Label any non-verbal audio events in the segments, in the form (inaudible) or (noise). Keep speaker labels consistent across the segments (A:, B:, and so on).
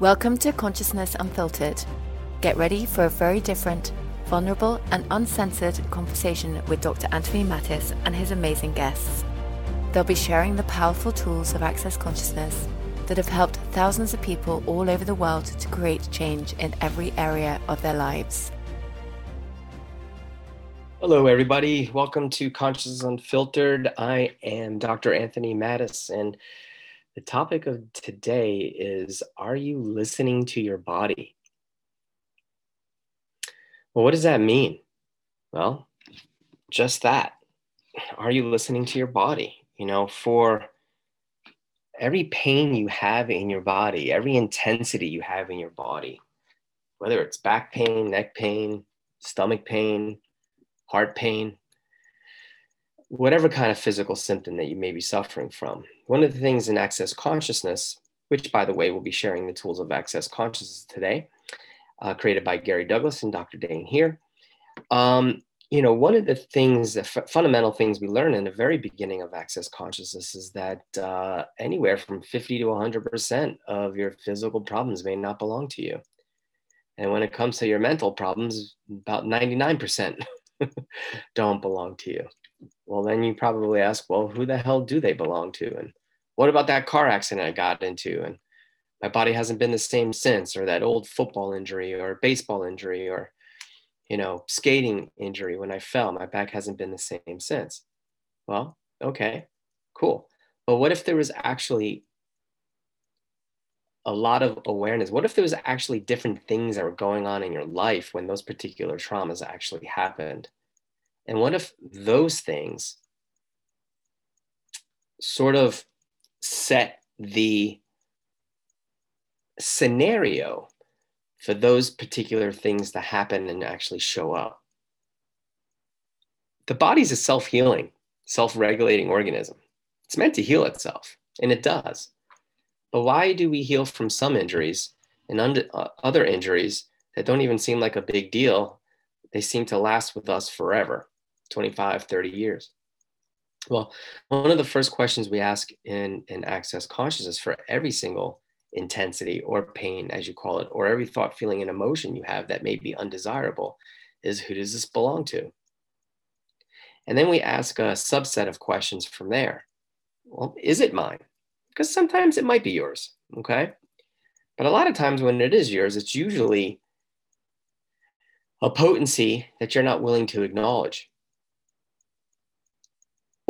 A: Welcome to Consciousness Unfiltered. Get ready for a very different, vulnerable, and uncensored conversation with Dr. Anthony Mattis and his amazing guests. They'll be sharing the powerful tools of Access Consciousness that have helped thousands of people all over the world to create change in every area of their lives.
B: Hello, everybody. Welcome to Consciousness Unfiltered. I am Dr. Anthony Mattis, and the topic of today is Are you listening to your body? Well, what does that mean? Well, just that. Are you listening to your body? You know, for every pain you have in your body, every intensity you have in your body, whether it's back pain, neck pain, stomach pain, heart pain, whatever kind of physical symptom that you may be suffering from. One of the things in Access Consciousness, which by the way, we'll be sharing the tools of Access Consciousness today, uh, created by Gary Douglas and Dr. Dane Heer. Um, you know, one of the things, the f- fundamental things we learn in the very beginning of Access Consciousness is that uh, anywhere from 50 to 100% of your physical problems may not belong to you. And when it comes to your mental problems, about 99% (laughs) don't belong to you well, then you probably ask, well, who the hell do they belong to? And what about that car accident I got into? And my body hasn't been the same since, or that old football injury, or baseball injury, or, you know, skating injury when I fell. My back hasn't been the same since. Well, okay, cool. But what if there was actually a lot of awareness? What if there was actually different things that were going on in your life when those particular traumas actually happened? And what if those things sort of set the scenario for those particular things to happen and actually show up? The body's a self healing, self regulating organism. It's meant to heal itself, and it does. But why do we heal from some injuries and under, uh, other injuries that don't even seem like a big deal? They seem to last with us forever. 25, 30 years? Well, one of the first questions we ask in, in Access Consciousness for every single intensity or pain, as you call it, or every thought, feeling, and emotion you have that may be undesirable is who does this belong to? And then we ask a subset of questions from there. Well, is it mine? Because sometimes it might be yours, okay? But a lot of times when it is yours, it's usually a potency that you're not willing to acknowledge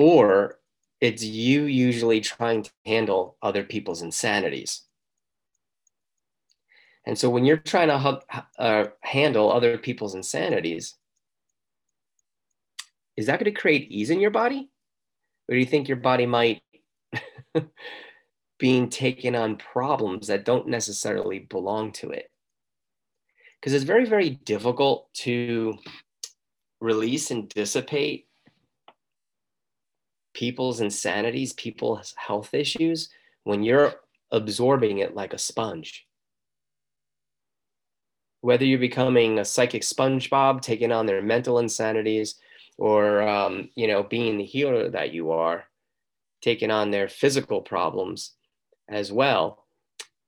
B: or it's you usually trying to handle other people's insanities. And so when you're trying to uh, handle other people's insanities, is that going to create ease in your body? Or do you think your body might (laughs) being taken on problems that don't necessarily belong to it? Because it's very, very difficult to release and dissipate people's insanities, people's health issues, when you're absorbing it like a sponge. Whether you're becoming a psychic SpongeBob, taking on their mental insanities, or um, you know, being the healer that you are, taking on their physical problems as well,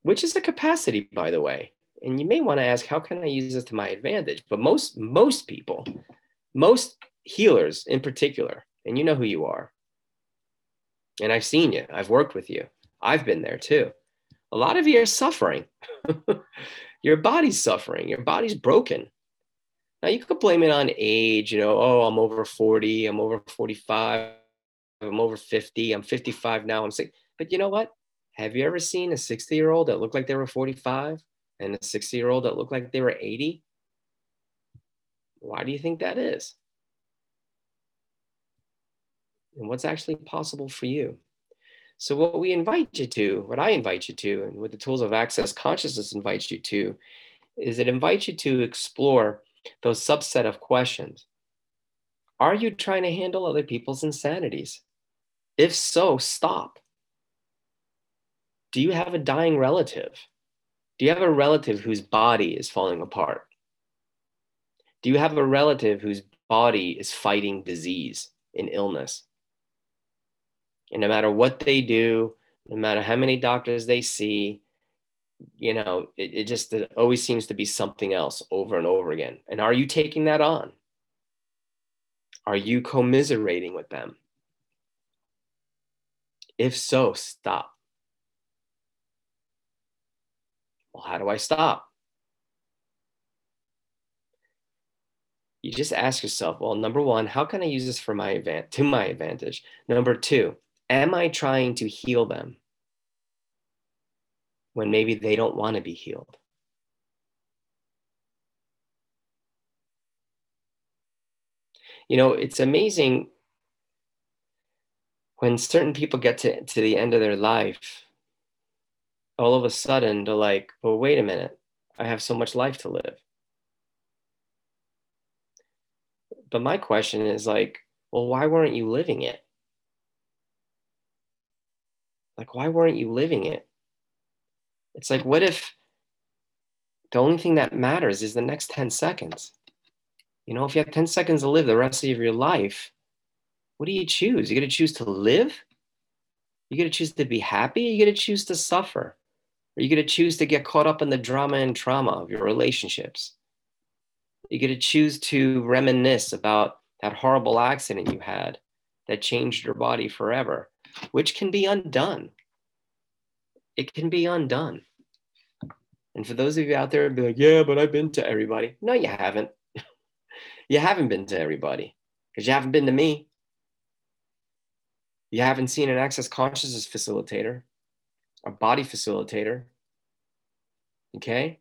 B: which is a capacity, by the way. And you may want to ask, how can I use this to my advantage? But most most people, most healers in particular, and you know who you are, and I've seen you, I've worked with you, I've been there too. A lot of you are suffering. (laughs) your body's suffering, your body's broken. Now you could blame it on age, you know, oh, I'm over 40, I'm over 45, I'm over 50, I'm 55 now, I'm sick. But you know what? Have you ever seen a 60 year old that looked like they were 45 and a 60 year old that looked like they were 80? Why do you think that is? And what's actually possible for you. So, what we invite you to, what I invite you to, and what the tools of access consciousness invites you to, is it invites you to explore those subset of questions. Are you trying to handle other people's insanities? If so, stop. Do you have a dying relative? Do you have a relative whose body is falling apart? Do you have a relative whose body is fighting disease and illness? And no matter what they do, no matter how many doctors they see, you know, it, it just it always seems to be something else over and over again. And are you taking that on? Are you commiserating with them? If so, stop. Well, how do I stop? You just ask yourself, well, number one, how can I use this for my advantage to my advantage? Number two, am I trying to heal them when maybe they don't want to be healed? You know, it's amazing when certain people get to, to the end of their life, all of a sudden they're like, well, wait a minute, I have so much life to live. But my question is like, well, why weren't you living it? Like, why weren't you living it? It's like, what if the only thing that matters is the next 10 seconds? You know, if you have 10 seconds to live the rest of your life, what do you choose? You got to choose to live? You got to choose to be happy? You got to choose to suffer? are you going to choose to get caught up in the drama and trauma of your relationships? You get to choose to reminisce about that horrible accident you had that changed your body forever, which can be undone. It can be undone. And for those of you out there, be like, yeah, but I've been to everybody. No, you haven't. (laughs) you haven't been to everybody because you haven't been to me. You haven't seen an access consciousness facilitator, a body facilitator. Okay?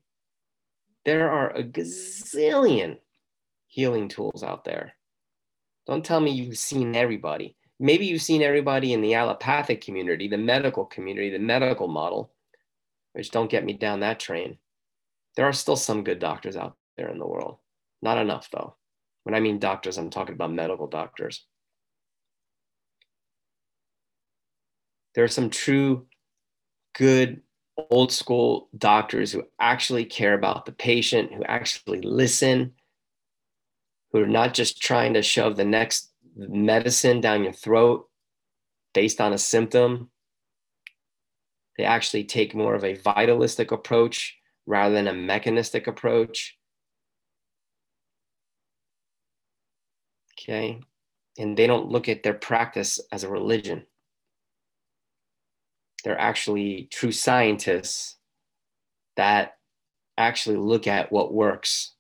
B: There are a gazillion healing tools out there. Don't tell me you've seen everybody. Maybe you've seen everybody in the allopathic community, the medical community, the medical model, which don't get me down that train. There are still some good doctors out there in the world. Not enough, though. When I mean doctors, I'm talking about medical doctors. There are some true good old school doctors who actually care about the patient, who actually listen, who are not just trying to shove the next medicine down your throat based on a symptom. They actually take more of a vitalistic approach rather than a mechanistic approach. Okay. And they don't look at their practice as a religion they're actually true scientists that actually look at what works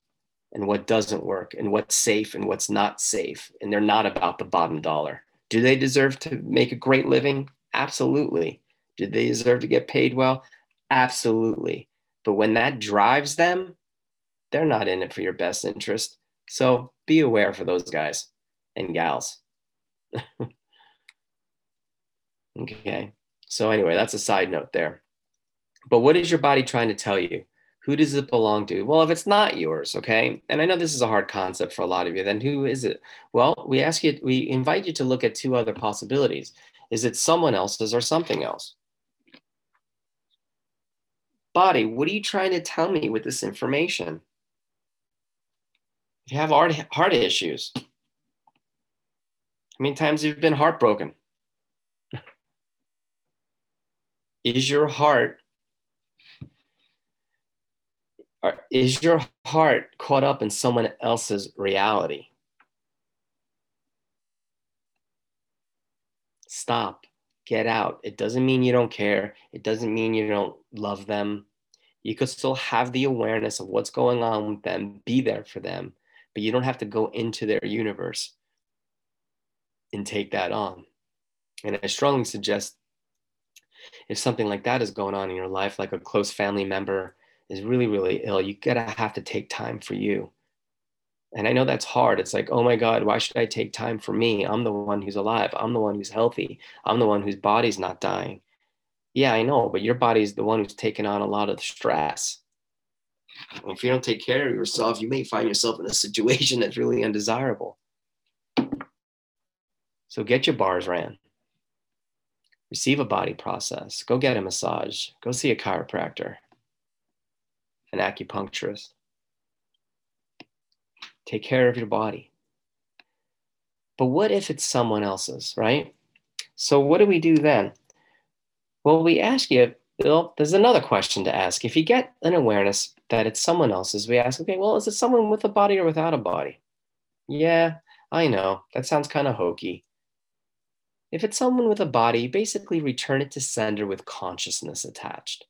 B: and what doesn't work and what's safe and what's not safe. And they're not about the bottom dollar. Do they deserve to make a great living? Absolutely. Do they deserve to get paid well? Absolutely. But when that drives them, they're not in it for your best interest. So be aware for those guys and gals. (laughs) okay. So, anyway, that's a side note there. But what is your body trying to tell you? Who does it belong to? Well, if it's not yours, okay, and I know this is a hard concept for a lot of you, then who is it? Well, we ask you, we invite you to look at two other possibilities. Is it someone else's or something else? Body, what are you trying to tell me with this information? If you have heart, heart issues, how many times have you been heartbroken? (laughs) is your heart is your heart caught up in someone else's reality? Stop. Get out. It doesn't mean you don't care. It doesn't mean you don't love them. You could still have the awareness of what's going on with them be there for them but you don't have to go into their universe and take that on. And i strongly suggest if something like that is going on in your life, like a close family member is really, really ill, you gotta have to take time for you. And I know that's hard. It's like, oh my God, why should I take time for me? I'm the one who's alive. I'm the one who's healthy. I'm the one whose body's not dying. Yeah, I know, but your body's the one who's taking on a lot of the stress. If you don't take care of yourself, you may find yourself in a situation (laughs) that's really undesirable. So get your bars ran receive a body process, go get a massage, go see a chiropractor, an acupuncturist. Take care of your body. But what if it's someone else's, right? So, what do we do then? Well, we ask you Bill, there's another question to ask. If you get an awareness that it's someone else's, we ask, okay, well, is it someone with a body or without a body? Yeah, I know. That sounds kind of hokey. If it's someone with a body, basically return it to sender with consciousness attached.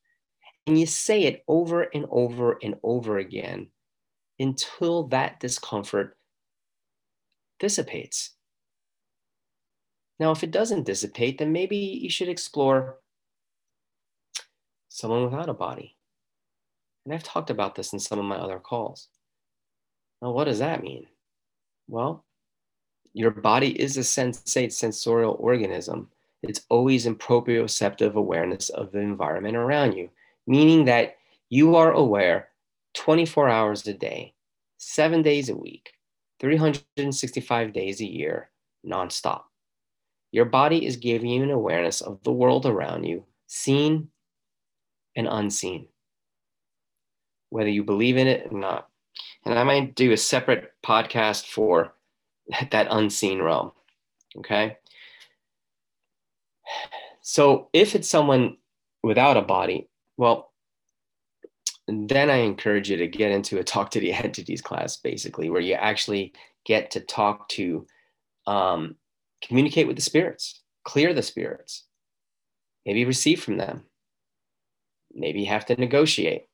B: And you say it over and over and over again until that discomfort dissipates. Now, if it doesn't dissipate, then maybe you should explore someone without a body. And I've talked about this in some of my other calls. Now, what does that mean? Well, your body is a sensate sensorial organism. It's always in proprioceptive awareness of the environment around you, meaning that you are aware 24 hours a day, seven days a week, 365 days a year, nonstop. Your body is giving you an awareness of the world around you, seen and unseen, whether you believe in it or not. And I might do a separate podcast for that unseen realm. Okay. So if it's someone without a body, well, then I encourage you to get into a talk to the (laughs) entities class, basically, where you actually get to talk to, um, communicate with the spirits, clear the spirits, maybe receive from them, maybe have to negotiate.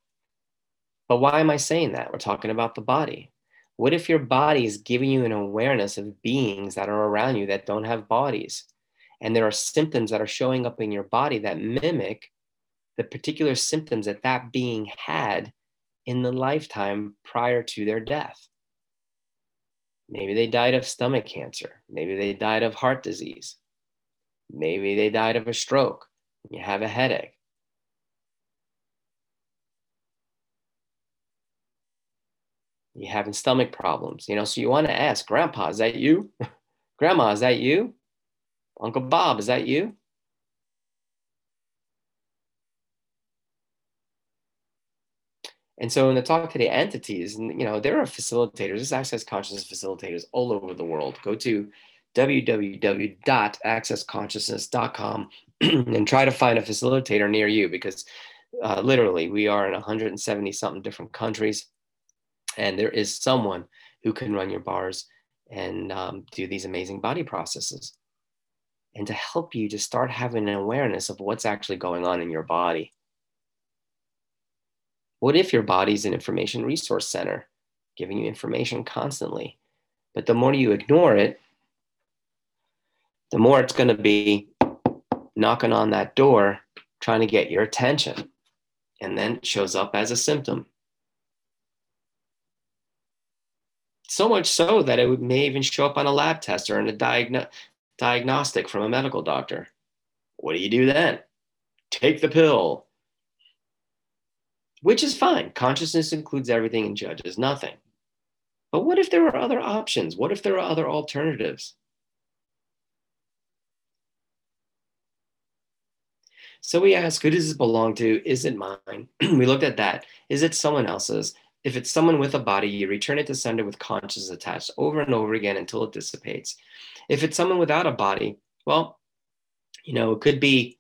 B: But why am I saying that? We're talking about the body. What if your body is giving you an awareness of beings that are around you that don't have bodies? And there are symptoms that are showing up in your body that mimic the particular symptoms that that being had in the lifetime prior to their death. Maybe they died of stomach cancer. Maybe they died of heart disease. Maybe they died of a stroke. You have a headache. You're having stomach problems, you know. So you want to ask, Grandpa, is that you? (laughs) Grandma, is that you? Uncle Bob, is that you? And so, in the talk to the entities, and you know, there are facilitators, there's access consciousness facilitators all over the world. Go to www.accessconsciousness.com (clears throat) and try to find a facilitator near you because uh, literally we are in 170 something different countries and there is someone who can run your bars and um, do these amazing body processes and to help you to start having an awareness of what's actually going on in your body what if your body's an information resource center giving you information constantly but the more you ignore it the more it's going to be knocking on that door trying to get your attention and then it shows up as a symptom so much so that it may even show up on a lab test or in a diagno- diagnostic from a medical doctor. What do you do then? Take the pill, which is fine. Consciousness includes everything and judges nothing. But what if there are other options? What if there are other alternatives? So we ask, who does this belong to? Is it mine? (clears throat) we looked at that. Is it someone else's? If it's someone with a body, you return it to sender with consciousness attached over and over again until it dissipates. If it's someone without a body, well, you know, it could be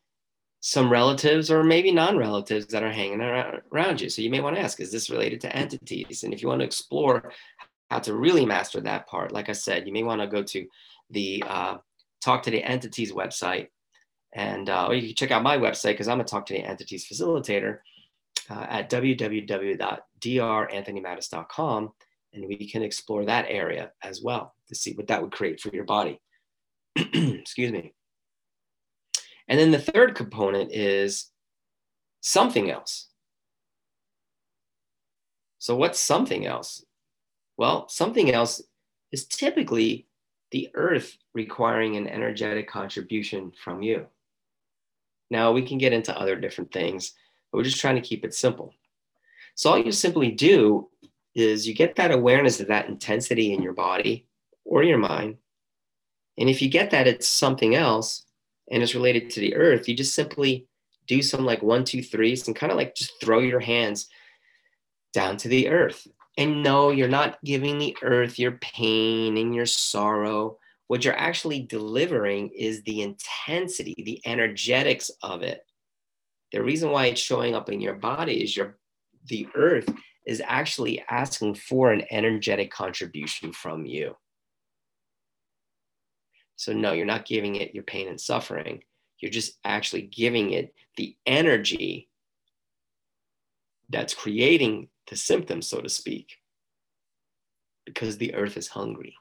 B: some relatives or maybe non-relatives that are hanging around you. So you may want to ask, is this related to entities? And if you want to explore how to really master that part, like I said, you may want to go to the uh, Talk to the Entities website. And uh, or you can check out my website because I'm a Talk to the Entities facilitator uh, at www.dranthonymattis.com, and we can explore that area as well to see what that would create for your body. (clears throat) Excuse me. And then the third component is something else. So, what's something else? Well, something else is typically the earth requiring an energetic contribution from you. Now, we can get into other different things but we're just trying to keep it simple. So all you simply do is you get that awareness of that intensity in your body or your mind. And if you get that it's something else and it's related to the earth, you just simply do some like one, two, threes and kind of like just throw your hands down to the earth. And no, you're not giving the earth your pain and your sorrow. What you're actually delivering is the intensity, the energetics of it The reason why it's showing up in your body is your the earth is actually asking for an energetic contribution from you. So, no, you're not giving it your pain and suffering. You're just actually giving it the energy that's creating the symptoms, so to speak, because the earth is hungry.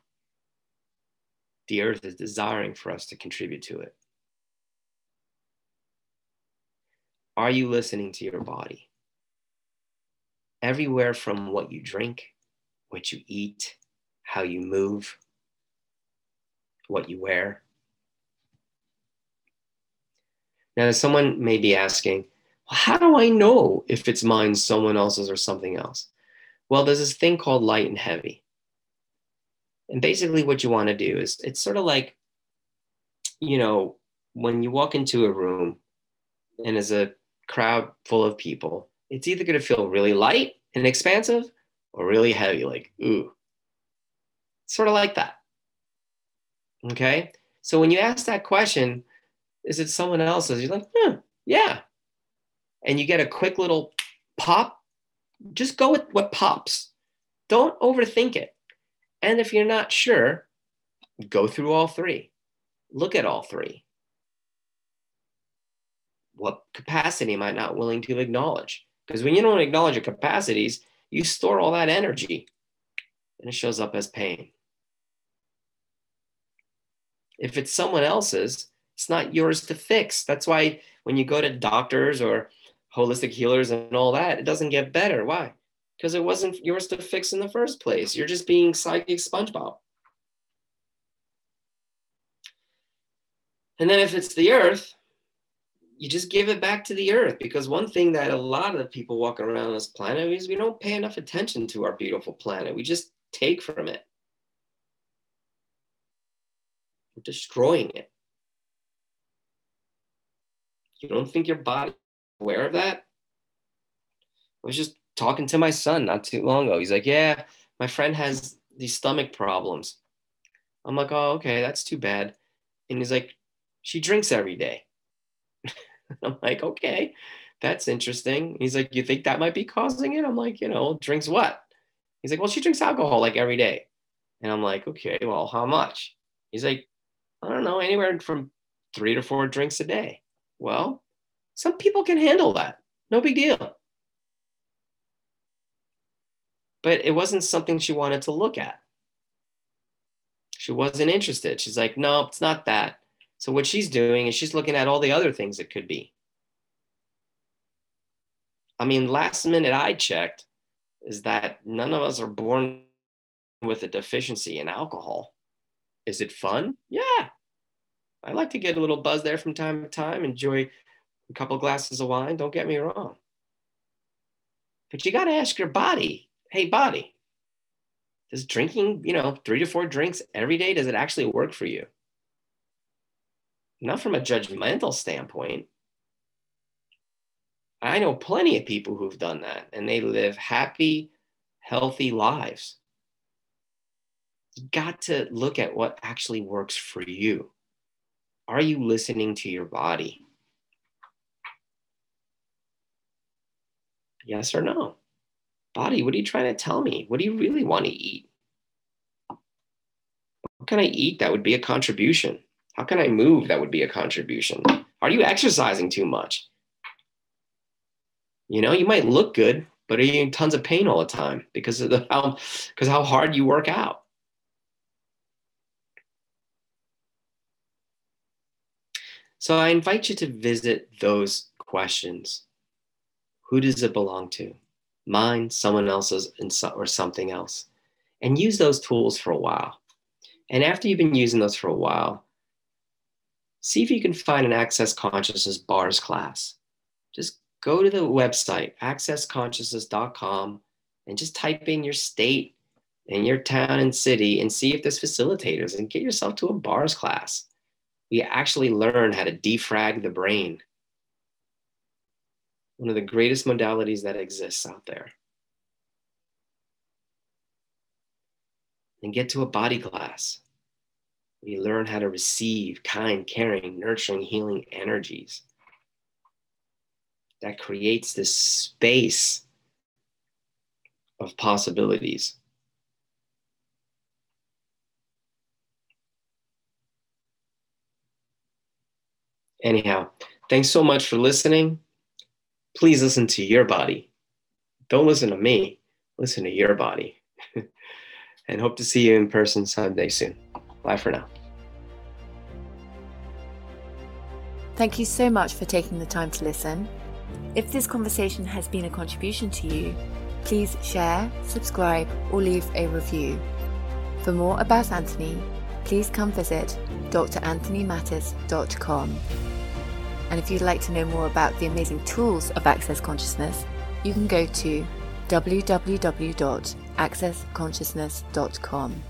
B: The earth is desiring for us to contribute to it. Are you listening to your body? Everywhere from what you drink, what you eat, how you move, what you wear. Now, someone may be asking, well, how do I know if it's mine, someone else's, or something else? Well, there's this thing called light and heavy. And basically, what you want to do is it's sort of like, you know, when you walk into a room and there's a crowd full of people, it's either going to feel really light and expansive or really heavy, like, ooh. Sort of like that. Okay. So when you ask that question, is it someone else's? You're like, yeah. And you get a quick little pop, just go with what pops. Don't overthink it. And if you're not sure, go through all three. Look at all three. What capacity am I not willing to acknowledge? Because when you don't acknowledge your capacities, you store all that energy and it shows up as pain. If it's someone else's, it's not yours to fix. That's why when you go to doctors or holistic healers and all that, it doesn't get better. Why? Because it wasn't yours to fix in the first place. You're just being psychic SpongeBob. And then if it's the earth, you just give it back to the earth because one thing that a lot of people walking around this planet is we don't pay enough attention to our beautiful planet. We just take from it. We're destroying it. You don't think your body aware of that? I was just talking to my son not too long ago. He's like, Yeah, my friend has these stomach problems. I'm like, Oh, okay, that's too bad. And he's like, She drinks every day. (laughs) I'm like, Okay, that's interesting. He's like, You think that might be causing it? I'm like, You know, drinks what? He's like, Well, she drinks alcohol like every day. And I'm like, Okay, well, how much? He's like, I don't know, anywhere from three to four drinks a day. Well, some people can handle that. No big deal. But it wasn't something she wanted to look at. She wasn't interested. She's like, no, it's not that. So what she's doing is she's looking at all the other things it could be. I mean, last minute I checked is that none of us are born with a deficiency in alcohol. Is it fun? Yeah. I like to get a little buzz there from time to time, enjoy a couple glasses of wine. Don't get me wrong. But you got to ask your body hey, body, does drinking, you know, three to four drinks every day, does it actually work for you? Not from a judgmental standpoint. I know plenty of people who've done that and they live happy, healthy lives. You got to look at what actually works for you. Are you listening to your body? Yes or no? Body, what are you trying to tell me? What do you really want to eat? What can I eat that would be a contribution? How can I move that would be a contribution? Are you exercising too much? You know, you might look good, but are you in tons of pain all the time because of the, how because how hard you work out? So I invite you to visit those questions. Who does it belong to? Mine, someone else's, or something else? And use those tools for a while. And after you've been using those for a while, see if you can find an Access Consciousness bars class. Just go to the website, accessconsciousness.com, and just type in your state and your town and city and see if there's facilitators and get yourself to a bars class we actually learn how to defrag the brain. One of the greatest modalities that exists out there. And get to a body class. We learn how to receive kind, caring, nurturing, healing energies. that creates this space of possibilities. Anyhow, thanks so much for listening. Please listen to your body. Don't listen to me, listen to your body. (laughs) and hope to see you in person someday soon. Bye for now.
A: Thank you so much for taking the time to listen. If this conversation has been a contribution to you, please share, subscribe, or leave a review. For more about Anthony, please come visit dranthonymattis.com. And if you'd like to know more about the amazing tools of Access Consciousness, you can go to www.accessconsciousness.com.